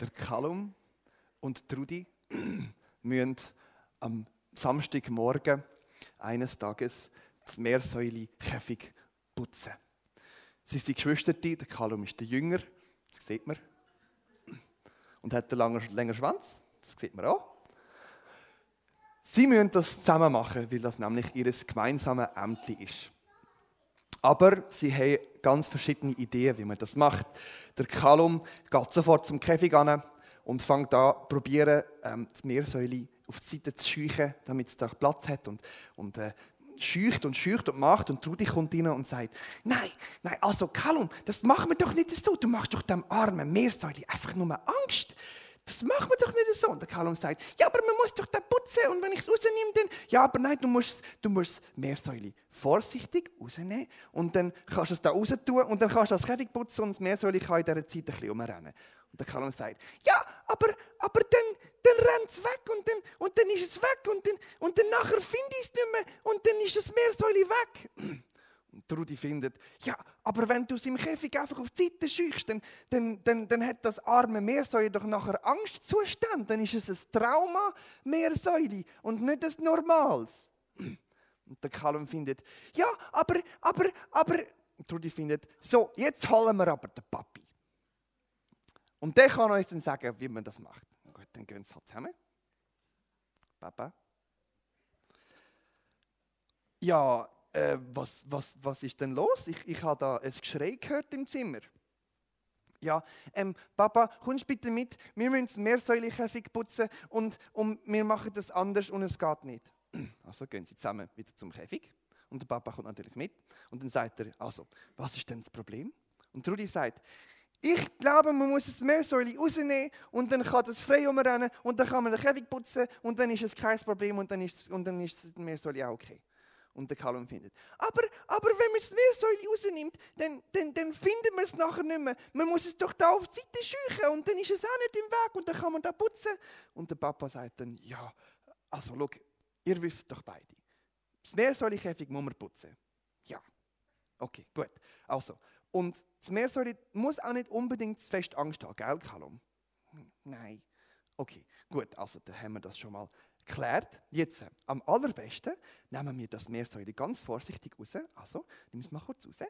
Der Kalum und Trudi müssen am Samstagmorgen eines Tages das Meersäule Käfig putzen. Sie sind die Geschwister, der Kalum ist der Jünger, das sieht man. Und hat einen längeren Schwanz, das sieht man auch. Sie müssen das zusammen machen, weil das nämlich ihr gemeinsames Ämtli ist. Aber sie haben ganz verschiedene Ideen, wie man das macht. Der Kalum geht sofort zum Käfig an und fängt an, probieren, ähm, die Meersäule auf die Seite zu scheuchen, damit es da Platz hat. Und, und äh, scheucht und scheucht und macht. Und Trudi kommt rein und sagt, nein, nein, also Kalum, das machen wir doch nicht so. Du machst doch dem armen Meersäule einfach nur Angst. Das machen wir doch nicht so. Und der Kalum sagt, ja, aber man muss doch da putzen und wenn ich es rausnehme, dann... Ja, aber nein, du musst, du musst Meersäule vorsichtig rausnehmen und dann kannst du es da raus tun und dann kannst du das Käfig putzen und das Meersäule kann in dieser Zeit ein bisschen umrennen. Und der Kalum sagt, ja, aber, aber dann, dann rennt es weg und dann, und dann ist es weg und dann, und dann nachher finde ich es nicht mehr und dann ist das Meersäule weg. Und Rudi findet, ja, aber wenn du es im Käfig einfach auf die Seite scheuchst, dann, dann, dann, dann hat das arme Meersäule doch nachher Angstzustand. Dann ist es ein Trauma Meersäule und nicht ein normales. Und der Kalum findet, ja, aber, aber, aber, und Rudi findet, so, jetzt holen wir aber den Papi. Und der kann uns dann sagen, wie man das macht. Gut, dann gehen sie halt zusammen. Papa. Ja, äh, was, was, was ist denn los? Ich, ich habe da ein Geschrei gehört im Zimmer. Ja, ähm, Papa, kommst bitte mit? Wir müssen das Meersäulenkäfig putzen und, und wir machen das anders und es geht nicht. Also gehen sie zusammen wieder zum Käfig und der Papa kommt natürlich mit und dann sagt er, also, was ist denn das Problem? Und Rudi sagt, ich glaube, man muss das Meersäule rausnehmen und dann kann das frei umrennen und dann kann man den Käfig putzen und dann ist es kein Problem und dann ist, und dann ist das Meersäule auch okay und der Kalum findet. Aber, aber wenn man das Meersäule rausnimmt, dann, dann, dann findet man es nachher nicht mehr. Man muss es doch da auf die Seite scheuchen und dann ist es auch nicht im Weg und dann kann man da putzen. Und der Papa sagt dann, ja, also schau, ihr wisst doch beide. Das Meersäulekäfig muss man putzen. Ja. Okay, gut. Also, und das Meersäule muss auch nicht unbedingt fest Angst haben, gell, Kalum? Hm, nein. Okay, gut, also dann haben wir das schon mal geklärt. Jetzt, äh, am allerbesten nehmen wir das Meersäule ganz vorsichtig raus. Also, nimm es mal kurz raus.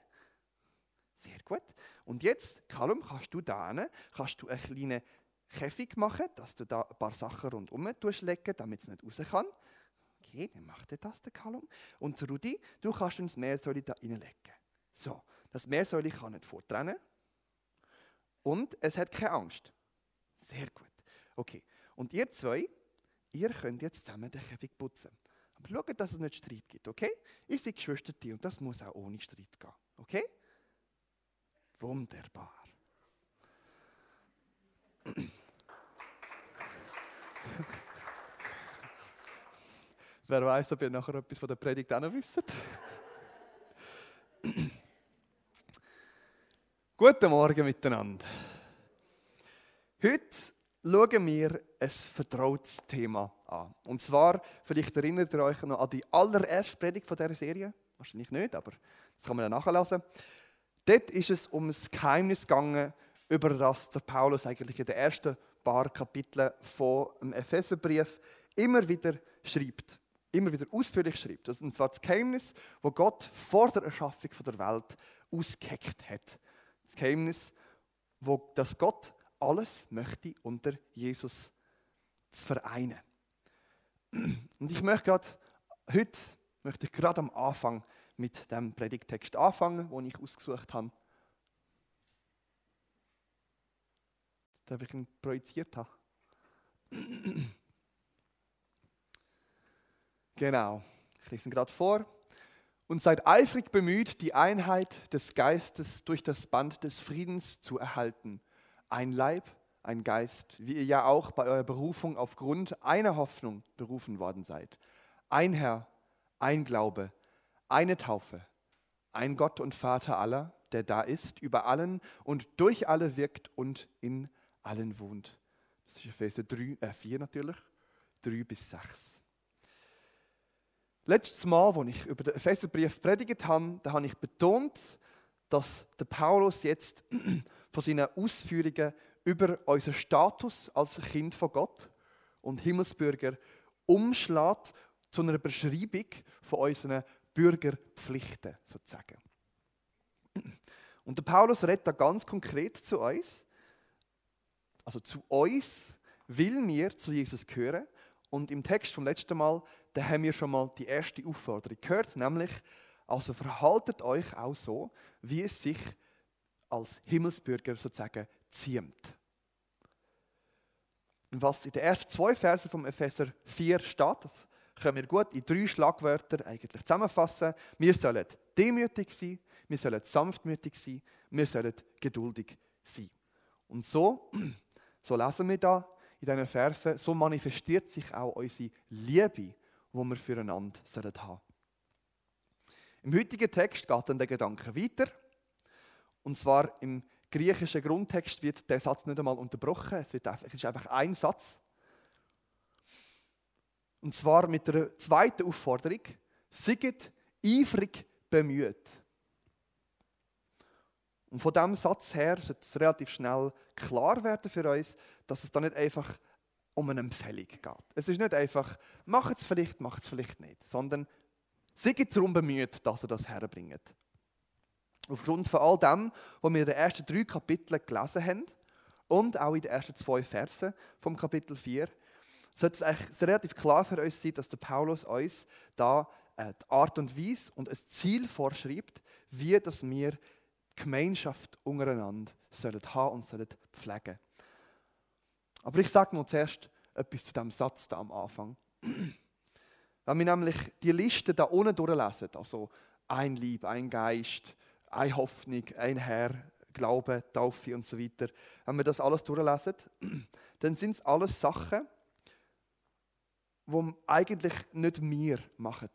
Sehr gut. Und jetzt, Kalum, kannst du da kannst du einen kleinen Käfig machen, dass du da ein paar Sachen rundherum legen damit es nicht raus kann. Okay, dann macht er das, der Kalum. Und Rudi, du kannst das Meersäule da reinlegen. So, das Meersäule kann nicht vortrennen. Und es hat keine Angst. Sehr gut. Okay, und ihr zwei, ihr könnt jetzt zusammen den Käfig putzen. Aber schaut, dass es nicht Streit gibt, okay? Ihr seid Geschwister und das muss auch ohne Streit gehen, okay? Wunderbar. Wer weiß, ob ihr nachher etwas von der Predigt auch noch wisst? Guten Morgen miteinander. Schauen wir ein vertrautes Thema an. Und zwar, vielleicht erinnert ihr euch noch an die allererste Predigt von dieser Serie. Wahrscheinlich nicht, aber das kann man dann nachlesen. Dort ist es um das Geheimnis gegangen, über das der Paulus eigentlich in den ersten paar Kapiteln vom Epheserbrief immer wieder schreibt. Immer wieder ausführlich schreibt. Und zwar das Geheimnis, wo Gott vor der Erschaffung der Welt ausgeheckt hat. Das Geheimnis, wo das Gott alles möchte unter Jesus zu vereinen. Und ich möchte gerade heute möchte ich gerade am Anfang mit dem Predigtext anfangen, den ich ausgesucht habe. Den ich ihn projiziert habe. genau, ich lese ihn gerade vor. Und seid eifrig bemüht, die Einheit des Geistes durch das Band des Friedens zu erhalten ein Leib, ein Geist, wie ihr ja auch bei eurer Berufung aufgrund einer Hoffnung berufen worden seid. Ein Herr, ein Glaube, eine Taufe, ein Gott und Vater aller, der da ist, über allen und durch alle wirkt und in allen wohnt. Das ist Epheser 3, äh 4 natürlich, 3 bis 6. Letztes Mal, als ich über den Epheserbrief predigt habe, da habe ich betont, dass der Paulus jetzt von seinen Ausführungen über unseren Status als Kind von Gott und Himmelsbürger umschlägt zu einer Beschreibung von unseren Bürgerpflichten sozusagen. Und der Paulus redet da ganz konkret zu uns, also zu uns, will mir zu Jesus gehören. Und im Text vom letzten Mal, da haben wir schon mal die erste Aufforderung gehört, nämlich, also verhaltet euch auch so, wie es sich als Himmelsbürger sozusagen ziemt. Und was in den ersten zwei Versen vom Epheser 4 steht, das können wir gut in drei Schlagwörter eigentlich zusammenfassen. Wir sollen demütig sein, wir sollen sanftmütig sein, wir sollen geduldig sein. Und so, so lesen wir da in diesen Versen, so manifestiert sich auch unsere Liebe, die wir füreinander sollen haben. Im heutigen Text geht dann der Gedanke weiter. Und zwar im griechischen Grundtext wird der Satz nicht einmal unterbrochen. Es, wird einfach, es ist einfach ein Satz. Und zwar mit der zweiten Aufforderung: Seid eifrig bemüht. Und von diesem Satz her sollte es relativ schnell klar werden für uns, dass es da nicht einfach um eine Empfehlung geht. Es ist nicht einfach, macht es vielleicht, macht es vielleicht nicht, sondern seid darum bemüht, dass ihr das herbringt. Aufgrund von all dem, was wir in den ersten drei Kapiteln gelesen haben und auch in den ersten zwei Versen vom Kapitel 4, sollte es eigentlich relativ klar für uns sein, dass der Paulus uns da äh, die Art und Weise und ein Ziel vorschreibt, wie dass wir Gemeinschaft untereinander sollen haben und sollen pflegen. Aber ich sage noch zuerst etwas zu diesem Satz da am Anfang. Wenn wir nämlich die Liste da unten durchlesen, also ein Lieb, ein Geist, eine Hoffnung, ein Herr, Glaube, Taufe und so weiter, wenn wir das alles durchlesen, dann sind es alles Sachen, die eigentlich nicht wir machen.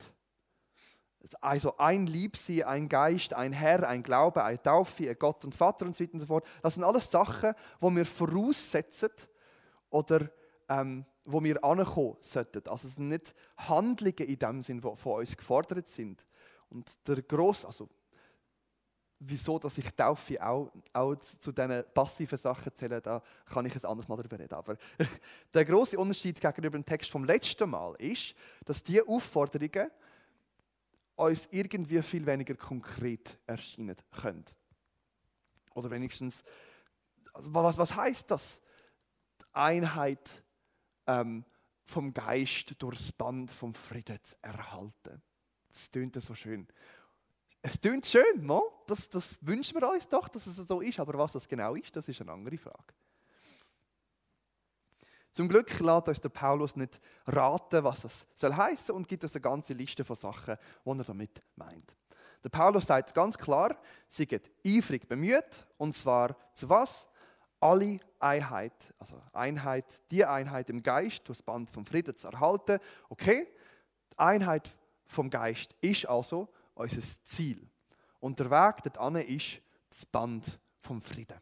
Also ein Liebsein, ein Geist, ein Herr, ein Glaube, ein Taufe, ein Gott und Vater und so weiter und so fort. Das sind alles Sachen, die wir voraussetzen oder ähm, wo wir ankommen sollten. Also es sind nicht Handlungen in dem Sinn, die von uns gefordert sind. Und der grosse, also wieso dass ich Taufe auch, auch zu diesen passiven Sachen zähle, da kann ich es anders mal darüber reden. Aber der große Unterschied gegenüber dem Text vom letzten Mal ist, dass diese Aufforderungen uns irgendwie viel weniger konkret erscheinen können. Oder wenigstens, also was, was heißt das? Die Einheit ähm, vom Geist durchs Band vom Frieden zu erhalten. Das tönt so schön. Es tönt schön, das, das wünschen wir uns doch, dass es so ist, aber was das genau ist, das ist eine andere Frage. Zum Glück lässt uns der Paulus nicht raten, was das soll heißen und gibt uns eine ganze Liste von Sachen, die er damit meint. Der Paulus sagt ganz klar, sie geht eifrig bemüht und zwar zu was? Alle Einheit, also Einheit, die Einheit im Geist, das Band vom Frieden zu erhalten. Okay, die Einheit vom Geist ist also unser Ziel. Und der Weg dorthin ist das Band vom Frieden.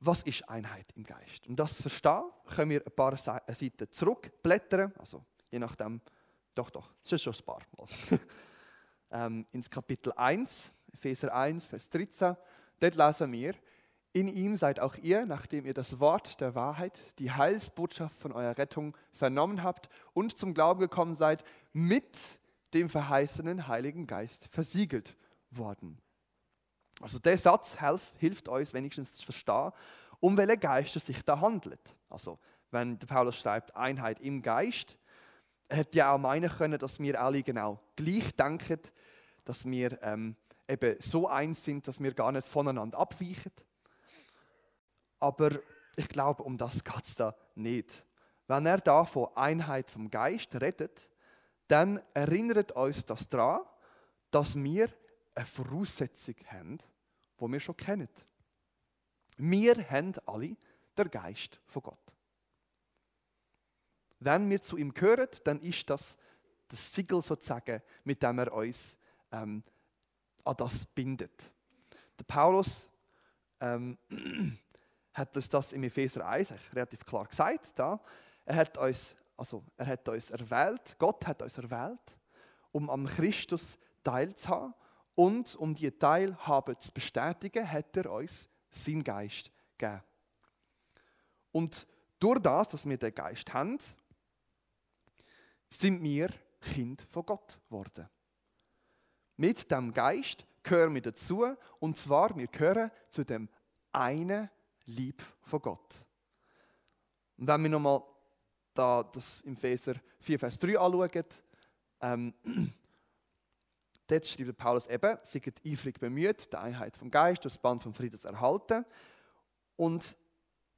Was ist Einheit im Geist? Um das zu verstehen, können wir ein paar äh, Seiten zurückblättern, also je nachdem, doch, doch, das ist schon ein paar Mal. ähm, ins Kapitel 1, Epheser 1, Vers 13, dort lesen wir, in ihm seid auch ihr, nachdem ihr das Wort der Wahrheit, die Heilsbotschaft von eurer Rettung vernommen habt und zum Glauben gekommen seid, mit dem verheißenen Heiligen Geist versiegelt worden. Also der Satz hilft uns wenigstens zu verstehen, um welche Geist es sich da handelt. Also wenn der Paulus schreibt Einheit im Geist, hätte ja auch meinen können, dass wir alle genau gleich denken, dass wir ähm, eben so eins sind, dass wir gar nicht voneinander abweichen. Aber ich glaube, um das geht es da nicht. Wenn er da von Einheit vom Geist redet, dann erinnert uns das daran, dass wir eine Voraussetzung haben, die wir schon kennen. Wir haben alle den Geist von Gott. Wenn wir zu ihm gehören, dann ist das das Siegel sozusagen, mit dem er uns ähm, an das bindet. Der Paulus ähm, hat uns das im Epheser 1 relativ klar gesagt. Da. Er, hat uns, also, er hat uns erwählt, Gott hat uns erwählt, um am Christus teilzuhaben Und um die Teilhabe zu bestätigen, hat er uns seinen Geist gegeben. Und durch das, dass wir den Geist haben, sind wir Kind von Gott geworden. Mit dem Geist gehören wir dazu, und zwar, wir gehören zu dem einen Lieb von Gott. Und wenn wir nochmal da das im Epheser 4, Vers 3 anschauen, ähm, dort schreibt Paulus eben, seid eifrig bemüht, die Einheit vom Geist, das Band vom Frieden zu erhalten. Und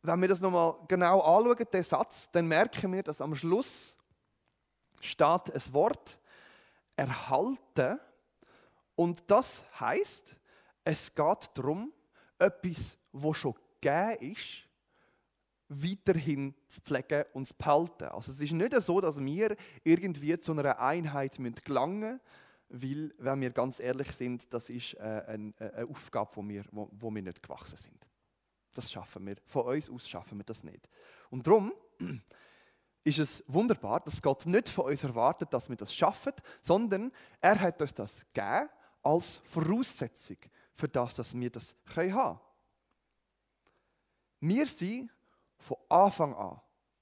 wenn wir das nochmal genau anschauen, den Satz, dann merken wir, dass am Schluss steht ein Wort erhalten. Und das heißt, es geht darum, etwas, was schon gegeben ist, weiterhin zu pflegen und zu behalten. Also es ist nicht so, dass wir irgendwie zu einer Einheit gelangen müssen, weil, wenn wir ganz ehrlich sind, das ist äh, eine, Aufgabe, wo wir, wo wir nicht gewachsen sind. Das schaffen wir. Von uns aus schaffen wir das nicht. Und darum ist es wunderbar, dass Gott nicht von uns erwartet, dass wir das schaffen, sondern er hat uns das gegeben als Voraussetzung für das, dass wir das haben können. Wir sind von Anfang an,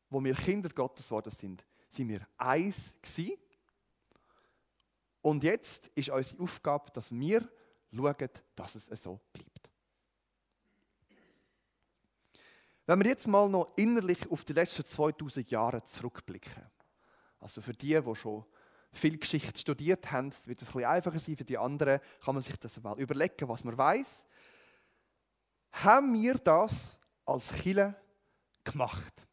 wo wir Kinder Gottes geworden sind, sind wir eins gewesen. Und jetzt ist unsere Aufgabe, dass wir schauen, dass es so bleibt. Wenn wir jetzt mal noch innerlich auf die letzten 2000 Jahre zurückblicken, also für die, die schon viel Geschichte studiert haben, wird es ein bisschen einfacher sein. Für die anderen kann man sich das mal überlegen, was man weiß. Haben wir das als Chile gemacht?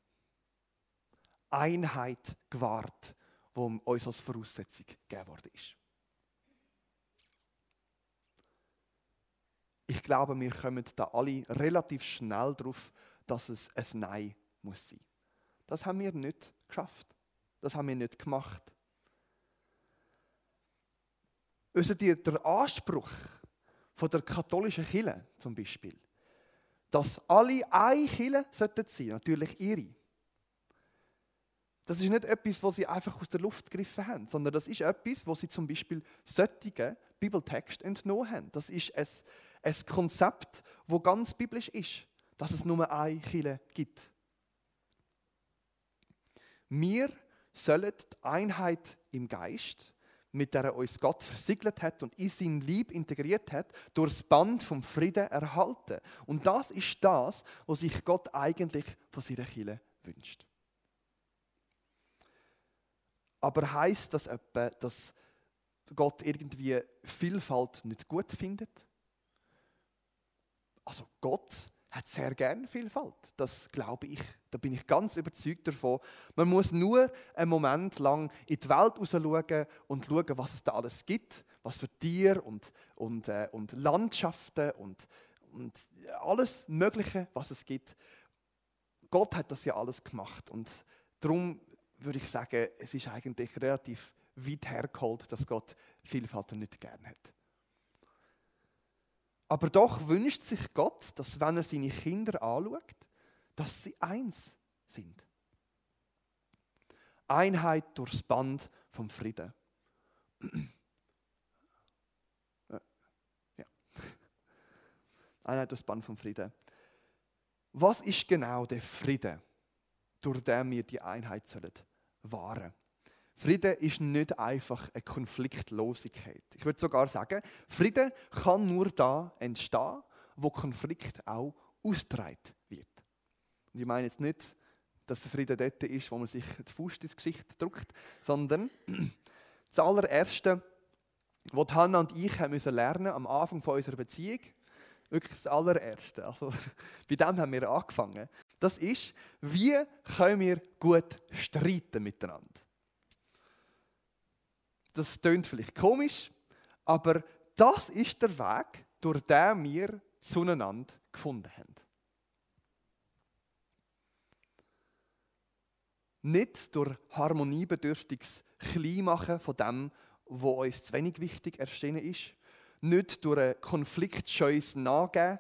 Einheit gewahrt, wo uns als Voraussetzung gegeben worden ist. Ich glaube, wir kommen da alle relativ schnell darauf, dass es ein Nein muss sein. Das haben wir nicht geschafft. Das haben wir nicht gemacht. Ihr, der Anspruch von der katholischen Kirche zum Beispiel, dass alle eine Kirche sollten sein, natürlich ihre. Das ist nicht etwas, was sie einfach aus der Luft gegriffen haben, sondern das ist etwas, was sie zum Beispiel solchen Bibeltext entnommen haben. Das ist ein, ein Konzept, wo ganz biblisch ist dass es nur eine Kille gibt. Wir sollen die Einheit im Geist, mit der er uns Gott versiegelt hat und in sein Lieb integriert hat, durch das Band vom Frieden erhalten. Und das ist das, was sich Gott eigentlich von seiner Kille wünscht. Aber heißt das etwa, dass Gott irgendwie Vielfalt nicht gut findet? Also Gott hat sehr gerne Vielfalt. Das glaube ich. Da bin ich ganz überzeugt davon. Man muss nur einen Moment lang in die Welt raus schauen und schauen, was es da alles gibt. Was für Tiere und, und, äh, und Landschaften und, und alles Mögliche, was es gibt. Gott hat das ja alles gemacht. Und darum würde ich sagen, es ist eigentlich relativ weit hergeholt, dass Gott Vielfalt nicht gerne hat. Aber doch wünscht sich Gott, dass wenn er seine Kinder anschaut, dass sie eins sind. Einheit durchs Band vom Frieden. ja. Einheit durchs Band vom Frieden. Was ist genau der Friede, durch den wir die Einheit sollen wahren? Frieden ist nicht einfach eine Konfliktlosigkeit. Ich würde sogar sagen, Frieden kann nur da entstehen, wo Konflikt auch ausgetragen wird. Und ich meine jetzt nicht, dass der Frieden dort ist, wo man sich die Faust ins Gesicht drückt, sondern das allererste, was Hannah und ich haben müssen lernen am Anfang von unserer Beziehung, wirklich das allererste, also bei dem haben wir angefangen, das ist, wie können wir gut streiten miteinander. Das klingt vielleicht komisch, aber das ist der Weg, durch den wir zueinander gefunden haben. Nicht durch harmoniebedürftiges Kleinmachen von dem, was uns zu wenig wichtig erschienen ist. Nicht durch ein konfliktscheues Nachgeben.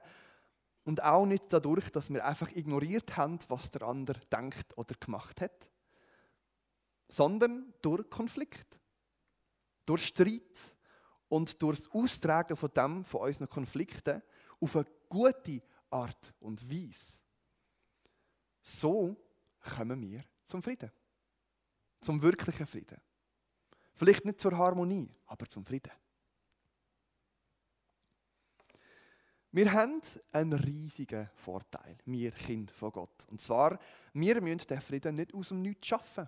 Und auch nicht dadurch, dass wir einfach ignoriert haben, was der andere denkt oder gemacht hat. Sondern durch Konflikt durch Streit und durch das Austragen von dem, von unseren Konflikten, auf eine gute Art und Weise. So kommen wir zum Frieden. Zum wirklichen Frieden. Vielleicht nicht zur Harmonie, aber zum Frieden. Wir haben einen riesigen Vorteil, wir Kinder von Gott. Und zwar, wir müssen den Frieden nicht aus dem Nichts schaffen,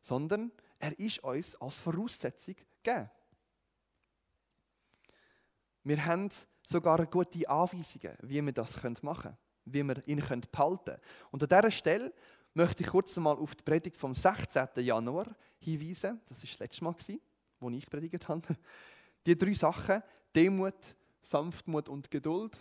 sondern er ist uns als Voraussetzung gegeben. Wir haben sogar gute Anweisungen, wie wir das machen können, wie wir ihn behalten können. Und an dieser Stelle möchte ich kurz mal auf die Predigt vom 16. Januar hinweisen. Das war das letzte Mal, wo ich predigt habe. Die drei Sachen, Demut, Sanftmut und Geduld.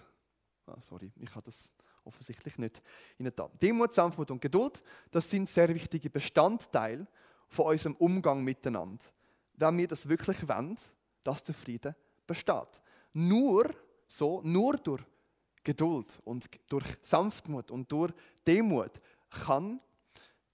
Ah, sorry, ich habe das offensichtlich nicht in der Demut, Sanftmut und Geduld, das sind sehr wichtige Bestandteile von unserem Umgang miteinander. Wenn wir das wirklich wollen, dass der Frieden besteht. Nur so, nur durch Geduld und durch Sanftmut und durch Demut kann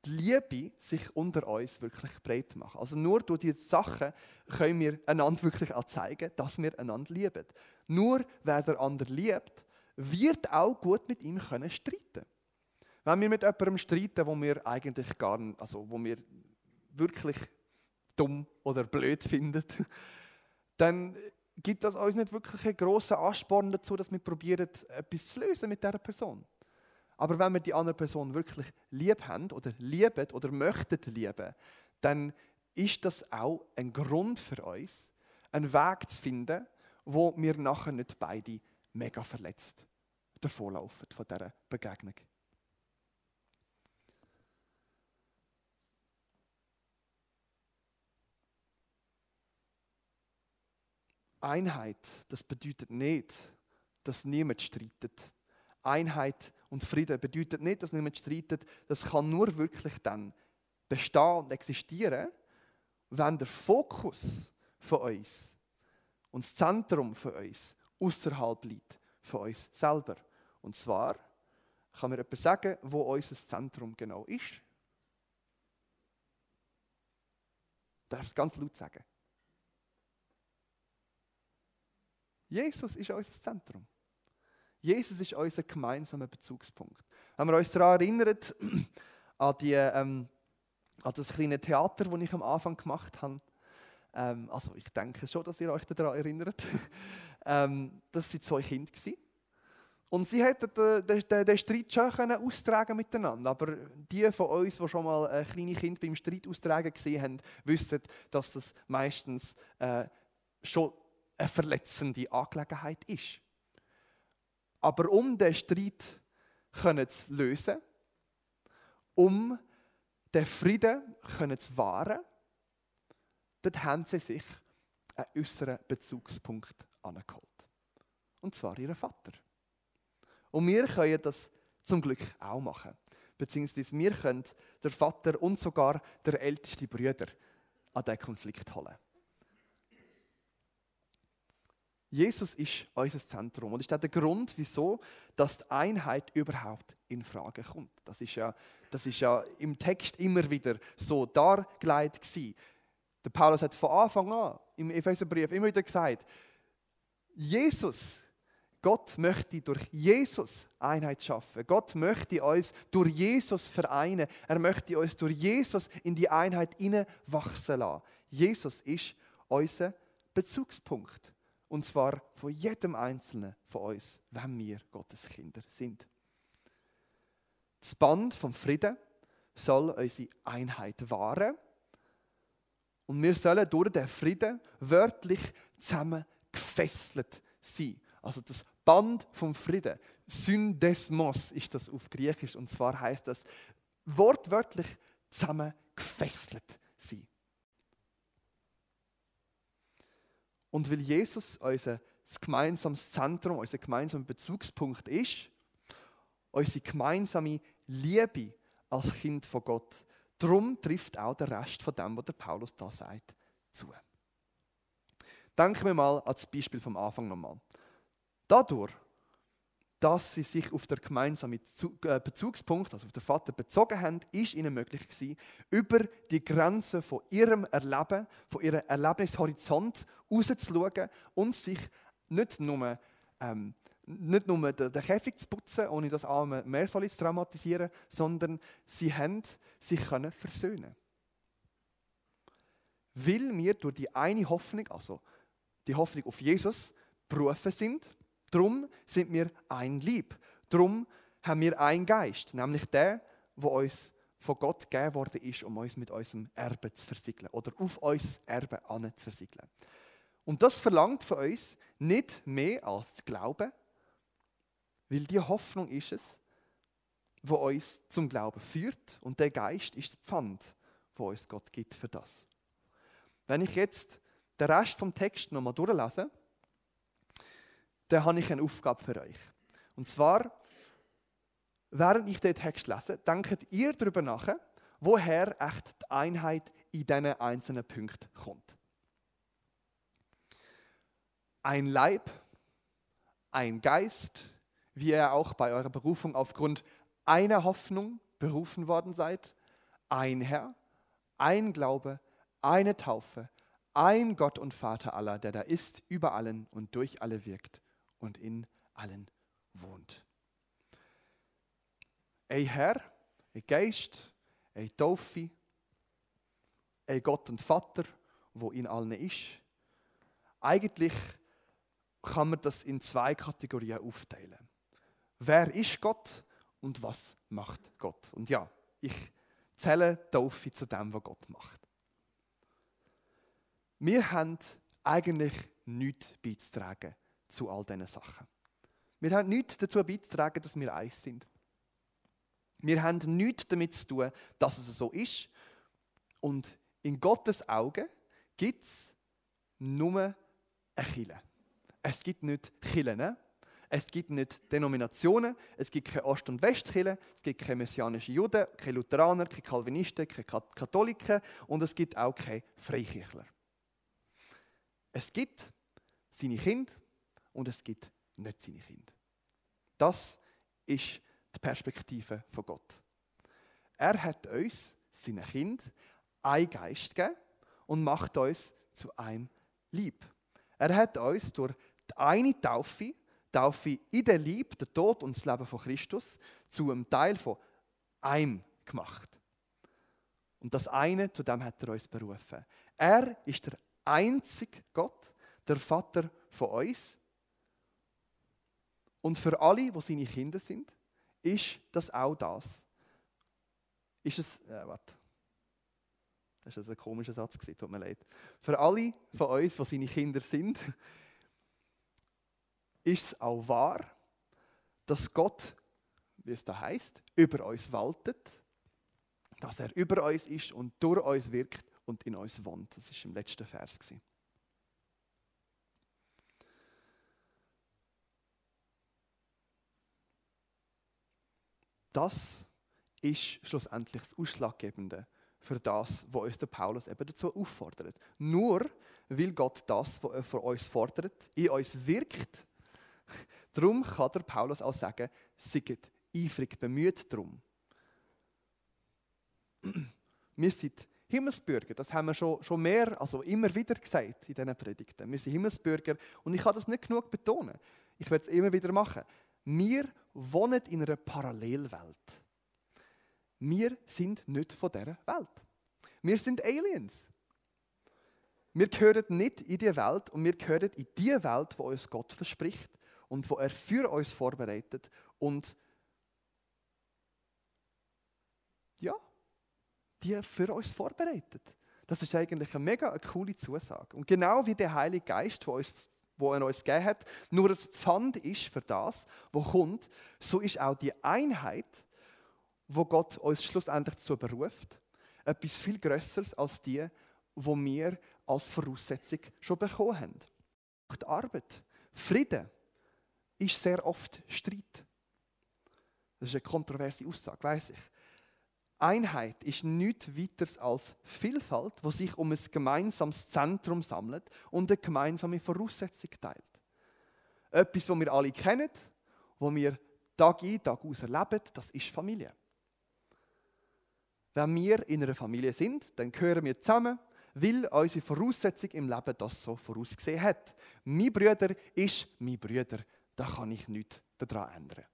die Liebe sich unter uns wirklich breit machen. Also nur durch diese Sachen können wir einander wirklich zeigen, dass wir einander lieben. Nur wer der andere liebt, wird auch gut mit ihm können streiten. Wenn wir mit jemandem streiten, wo wir eigentlich gar also wo wir wirklich dumm oder blöd finden, dann gibt das uns nicht wirklich einen grossen Ansporn dazu, dass wir probieren, etwas zu lösen mit dieser Person. Aber wenn wir die andere Person wirklich lieb haben oder lieben oder möchten lieben, dann ist das auch ein Grund für uns, einen Weg zu finden, wo wir nachher nicht beide mega verletzt davonlaufen von dieser Begegnung. Einheit, das bedeutet nicht, dass niemand streitet. Einheit und Frieden bedeutet nicht, dass niemand streitet. Das kann nur wirklich dann bestehen und existieren, wenn der Fokus von uns und das Zentrum von uns außerhalb liegt von uns selber. Und zwar kann mir jemand sagen, wo unser Zentrum genau ist? Darf es ganz laut sagen? Jesus ist unser Zentrum. Jesus ist unser gemeinsamer Bezugspunkt. Wenn wir uns daran erinnern, an, die, ähm, an das kleine Theater, das ich am Anfang gemacht habe, ähm, also ich denke schon, dass ihr euch daran erinnert, ähm, das waren zwei Kinder. Und sie hätten den, den, den Streit schon können austragen miteinander. Aber die von uns, die schon mal ein kleine Kind beim Streit austragen gesehen haben, wissen, dass das meistens äh, schon eine verletzende Angelegenheit ist. Aber um den Streit zu lösen, um den Frieden zu wahren, dort haben sie sich einen äußeren Bezugspunkt angeholt. Und zwar ihren Vater. Und wir können das zum Glück auch machen. Beziehungsweise wir können den Vater und sogar der älteste Brüder an diesen Konflikt holen. Jesus ist unser Zentrum und ist auch der Grund, wieso dass die Einheit überhaupt in Frage kommt. Das ist ja, das ist ja im Text immer wieder so dargelegt gewesen. Der Paulus hat von Anfang an im Epheserbrief immer wieder gesagt, Jesus, Gott möchte durch Jesus Einheit schaffen. Gott möchte uns durch Jesus vereinen. Er möchte uns durch Jesus in die Einheit wachsen lassen. Jesus ist unser Bezugspunkt. Und zwar von jedem Einzelnen von uns, wenn wir Gottes Kinder sind. Das Band vom Frieden soll unsere Einheit wahren. Und wir sollen durch den Frieden wörtlich zusammen gefesselt sein. Also das Band vom Frieden, Syndesmos ist das auf Griechisch. Und zwar heißt das wortwörtlich zusammen gefesselt sein. Und weil Jesus unser gemeinsames Zentrum, unser gemeinsamer Bezugspunkt ist, unsere gemeinsame Liebe als Kind von Gott, darum trifft auch der Rest von dem, was der Paulus da sagt, zu. Denken wir mal an das Beispiel vom Anfang nochmal. Dadurch, dass sie sich auf den gemeinsamen äh, Bezugspunkt, also auf den Vater, bezogen haben, ist ihnen möglich gewesen, über die Grenzen von ihrem Erleben, von ihrem Erlebnishorizont rauszuschauen und sich nicht nur, ähm, nicht nur den, Käfig zu putzen, ohne das arme mehr zu traumatisieren, sondern sie haben sich können versöhnen. Weil wir durch die eine Hoffnung, also die Hoffnung auf Jesus, berufen sind, Darum sind wir ein Lieb. Darum haben wir einen Geist, nämlich der, der uns von Gott gegeben worden ist, um uns mit unserem Erbe zu versiegeln oder auf unser Erbe zu versiegeln. Und das verlangt von uns nicht mehr als Glauben, weil die Hoffnung ist es, wo uns zum Glauben führt und der Geist ist das Pfand, wo uns Gott gibt für das. Wenn ich jetzt den Rest vom Text nochmal durchlese, dann habe ich eine Aufgabe für euch. Und zwar, während ich den Text lese, denkt ihr darüber nach, woher echt die Einheit in diesen einzelnen Punkten kommt. Ein Leib, ein Geist, wie ihr auch bei eurer Berufung aufgrund einer Hoffnung berufen worden seid, ein Herr, ein Glaube, eine Taufe, ein Gott und Vater aller, der da ist, über allen und durch alle wirkt und in allen wohnt. Ein Herr, ein Geist, ein Taufe, ein Gott und Vater, wo in allen ist. Eigentlich kann man das in zwei Kategorien aufteilen. Wer ist Gott und was macht Gott? Und ja, ich zähle Taufe zu dem, was Gott macht. Wir haben eigentlich nichts beizutragen zu all diesen Sachen. Wir haben nichts dazu beizutragen, dass wir eins sind. Wir haben nichts damit zu tun, dass es so ist. Und in Gottes Augen gibt es nur eine Kille. Es gibt nicht Killen. Es gibt nicht Denominationen, es gibt keine Ost- und Westkirche, es gibt keine messianischen Juden, keine Lutheraner, keine Calvinisten, keine Katholiken und es gibt auch keine Freikirchler. Es gibt seine Kinder und es gibt nicht seine Kinder. Das ist die Perspektive von Gott. Er hat uns, seine Kind, ein Geist gegeben und macht uns zu einem Lieb. Er hat uns durch die eine Taufe, Taufe in der Liebe, der Tod und das Leben von Christus, zu einem Teil von einem gemacht. Und das eine, zu dem hat er uns berufen. Er ist der einzige Gott, der Vater von uns, und für alle, die seine Kinder sind, ist das auch das. Ist es, äh, warte. Das ist ein komischer Satz, tut mir leid. Für alle von uns, die seine Kinder sind, ist es auch wahr, dass Gott, wie es da heißt, über uns waltet, dass er über uns ist und durch uns wirkt und in uns wohnt. Das ist im letzten Vers. Gewesen. Das ist schlussendlich das Ausschlaggebende für das, was uns der Paulus eben dazu auffordert. Nur weil Gott das, was er von uns fordert, in uns wirkt, darum kann der Paulus auch sagen, seid eifrig bemüht darum. Wir sind Himmelsbürger, das haben wir schon, schon mehr, also immer wieder gesagt in diesen Predigten. Wir sind Himmelsbürger und ich kann das nicht genug betonen. Ich werde es immer wieder machen. Wir wohnen in einer Parallelwelt. Wir sind nicht von dieser Welt. Wir sind Aliens. Wir gehören nicht in die Welt und wir gehören in die Welt, wo uns Gott verspricht und wo er für uns vorbereitet und ja, die für uns vorbereitet. Das ist eigentlich eine mega coole Zusage. Und genau wie der Heilige Geist, der uns wo er uns gegeben hat, nur ein Pfand ist für das, was kommt, so ist auch die Einheit, wo Gott uns schlussendlich dazu beruft, etwas viel Größeres als die, wo wir als Voraussetzung schon bekommen haben. Die Arbeit, Frieden, ist sehr oft Streit. Das ist eine kontroverse Aussage, weiß ich. Einheit ist nichts weiter als Vielfalt, wo sich um ein gemeinsames Zentrum sammelt und eine gemeinsame Voraussetzung teilt. Etwas, was wir alle kennen, wo wir Tag ein, Tag aus erleben, das ist Familie. Wenn wir in einer Familie sind, dann gehören wir zusammen, weil unsere Voraussetzung im Leben das so vorausgesehen hat. Mein Bruder ist mein Bruder, da kann ich nichts daran ändern.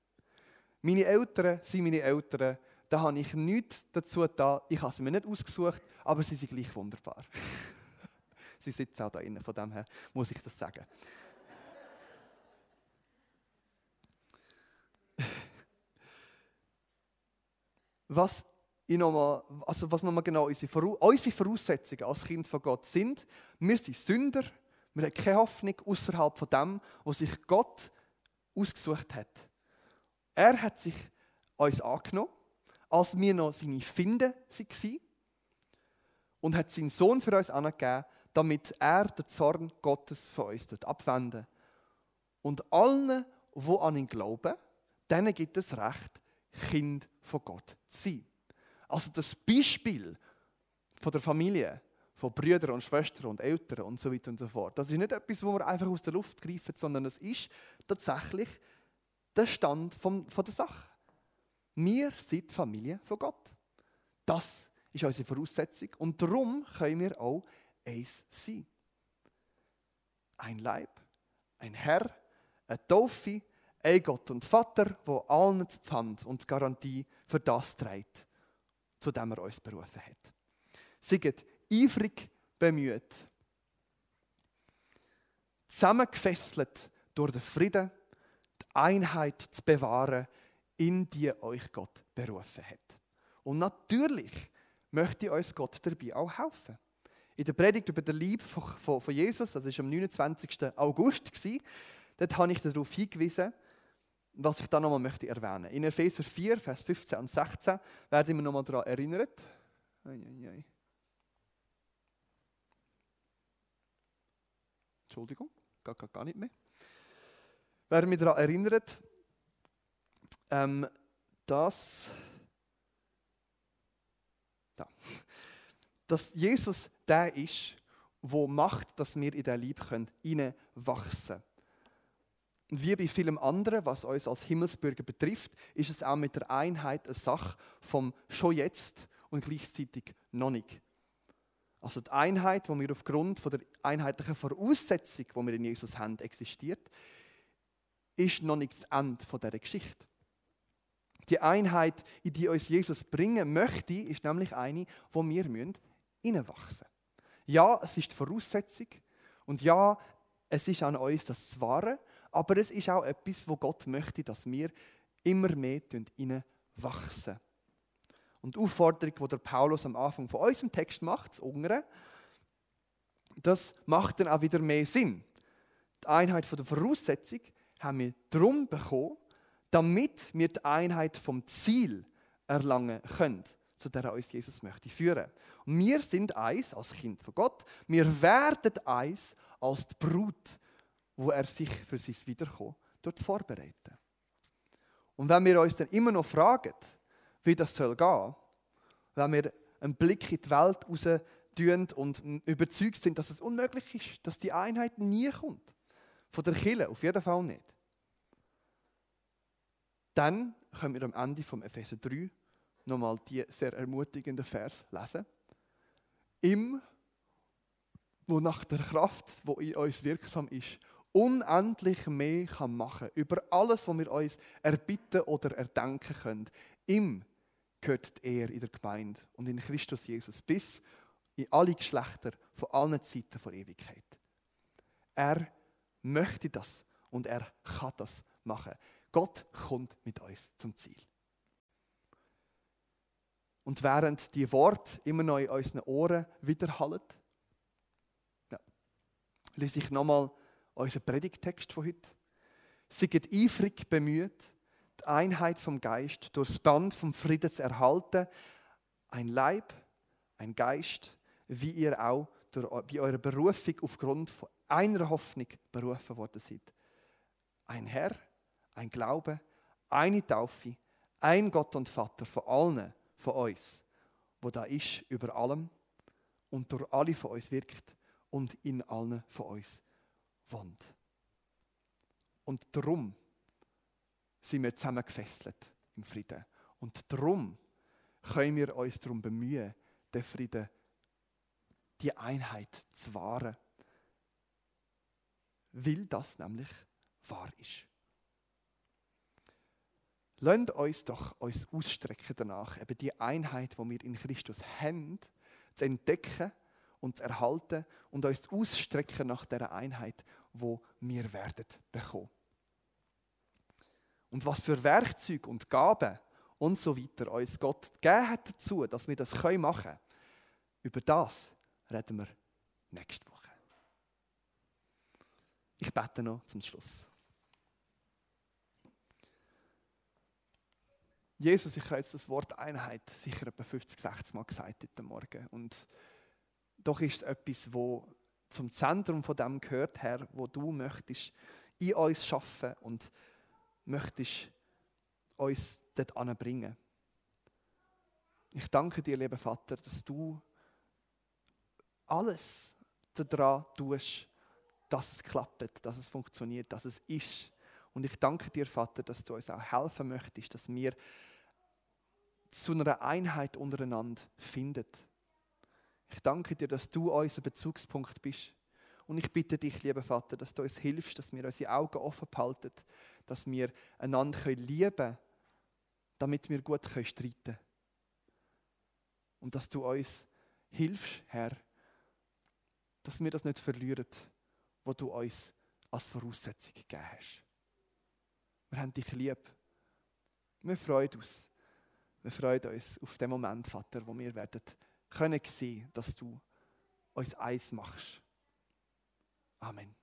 Meine Eltern sind meine Eltern, da habe ich nichts dazu da. Ich habe sie mir nicht ausgesucht, aber sie sind gleich wunderbar. sie sitzen auch da innen, von dem her muss ich das sagen. was nochmal, also was nochmal genau unsere, unsere Voraussetzungen als Kind von Gott sind. Wir sind Sünder, wir haben keine Hoffnung außerhalb von dem, was sich Gott ausgesucht hat. Er hat sich uns angenommen, als wir noch seine Finde waren und hat seinen Sohn für uns angegeben, damit er den Zorn Gottes von uns abwenden Und allen, die an ihn glauben, denen gibt es Recht, Kind von Gott zu sein. Also das Beispiel von der Familie, von Brüdern und Schwestern und Eltern und so weiter und so fort, das ist nicht etwas, wo wir einfach aus der Luft greifen, sondern es ist tatsächlich der Stand von, von der Sache. Wir sind die Familie von Gott. Das ist unsere Voraussetzung und darum können wir auch eins sein. Ein Leib, ein Herr, eine Taufe, ein Gott und Vater, wo allen das Pfand und die Garantie für das trägt, zu dem er uns berufen hat. Seid eifrig bemüht, zusammengefesselt durch den Frieden, die Einheit zu bewahren, in die euch Gott berufen hat. Und natürlich möchte uns Gott dabei auch helfen. In der Predigt über den Lieb von, Jesus, das war am 29. August, dort habe ich darauf hingewiesen, was ich da nochmal möchte erwähnen. In Epheser 4, Vers 15 und 16 werden wir nochmal daran erinnert. Entschuldigung, gar, gar, gar nicht mehr. Werden wir daran erinnert, ähm, dass, da, dass Jesus der ist, der macht, dass wir in der Liebe hineinwachsen können. Und wie bei vielem anderen, was uns als Himmelsbürger betrifft, ist es auch mit der Einheit eine Sache vom schon jetzt und gleichzeitig noch nicht. Also die Einheit, die wir aufgrund der einheitlichen Voraussetzung, die wir in Jesus haben, existiert, ist noch nicht das Ende dieser Geschichte. Die Einheit, in die uns Jesus bringen möchte, ist nämlich eine, wo wir hineinwachsen müssen. Ja, es ist die Voraussetzung und ja, es ist an uns das Wahre, aber es ist auch etwas, wo Gott möchte, dass wir immer mehr wachsen. Und die Aufforderung, die der Paulus am Anfang von unserem Text macht, das Ungere, das macht dann auch wieder mehr Sinn. Die Einheit von der Voraussetzung haben wir darum bekommen, damit wir die Einheit vom Ziel erlangen können, zu der uns Jesus möchte führen. Und wir sind eins als Kind von Gott. Wir werden eins als die Brut wo er sich für sein Wiederkommen dort vorbereiten. Und wenn wir uns dann immer noch fragen, wie das soll gehen, wenn wir einen Blick in die Welt raus tun und überzeugt sind, dass es unmöglich ist, dass die Einheit nie kommt, von der Kille auf jeden Fall nicht, dann können wir am Ende vom Epheser 3 nochmal die sehr ermutigenden Vers lesen. Im, wo nach der Kraft, wo in uns wirksam ist, unendlich mehr kann machen über alles, was wir uns erbitten oder erdenken können. Ihm gehört Ehre in der Gemeinde und in Christus Jesus bis in alle Geschlechter von allen Zeiten der Ewigkeit. Er möchte das und er kann das machen. Gott kommt mit uns zum Ziel. Und während die Worte immer noch in unseren Ohren widerhallen, ja, lese ich nochmal unser Predigtext von heute. Seid eifrig bemüht, die Einheit vom Geist durch das Band vom Frieden zu erhalten. Ein Leib, ein Geist, wie ihr auch bei eurer Berufung aufgrund von einer Hoffnung berufen worden seid. Ein Herr, ein Glaube, eine Taufe, ein Gott und Vater von allen von uns, wo da ist über allem und durch alle von uns wirkt und in allen von uns wohnt. Und darum sind wir zusammen gefesselt im Frieden. Und darum können wir uns darum bemühen, den Frieden, die Einheit zu wahren. Weil das nämlich wahr ist. Lasst uns doch uns ausstrecken danach, eben die Einheit, die wir in Christus haben, zu entdecken und zu erhalten und uns ausstrecken nach der Einheit, wo wir werden bekommen. Und was für Werkzeuge und Gaben und so weiter uns Gott gegeben hat dazu, dass wir das machen können, über das reden wir nächste Woche. Ich bete noch zum Schluss. Jesus, ich habe jetzt das Wort Einheit sicher etwa 50, 60 Mal gesagt heute Morgen. Und doch ist es etwas, wo zum Zentrum von dem gehört, Herr, wo du möchtest in uns schaffen und möchtest uns dort anbringen. Ich danke dir, lieber Vater, dass du alles daran tust, dass es klappt, dass es funktioniert, dass es ist. Und ich danke dir, Vater, dass du uns auch helfen möchtest, dass wir zu einer Einheit untereinander finden. Ich danke dir, dass du unser Bezugspunkt bist. Und ich bitte dich, lieber Vater, dass du uns hilfst, dass wir unsere Augen offen behalten, dass wir einander lieben können, damit wir gut streiten können. Und dass du uns hilfst, Herr, dass wir das nicht verlieren, was du uns als Voraussetzung gegeben hast. Wir haben dich lieb. Wir freuen uns. Wir freuen uns auf den Moment, Vater, wo wir werden können sehen, dass du uns eins machst. Amen.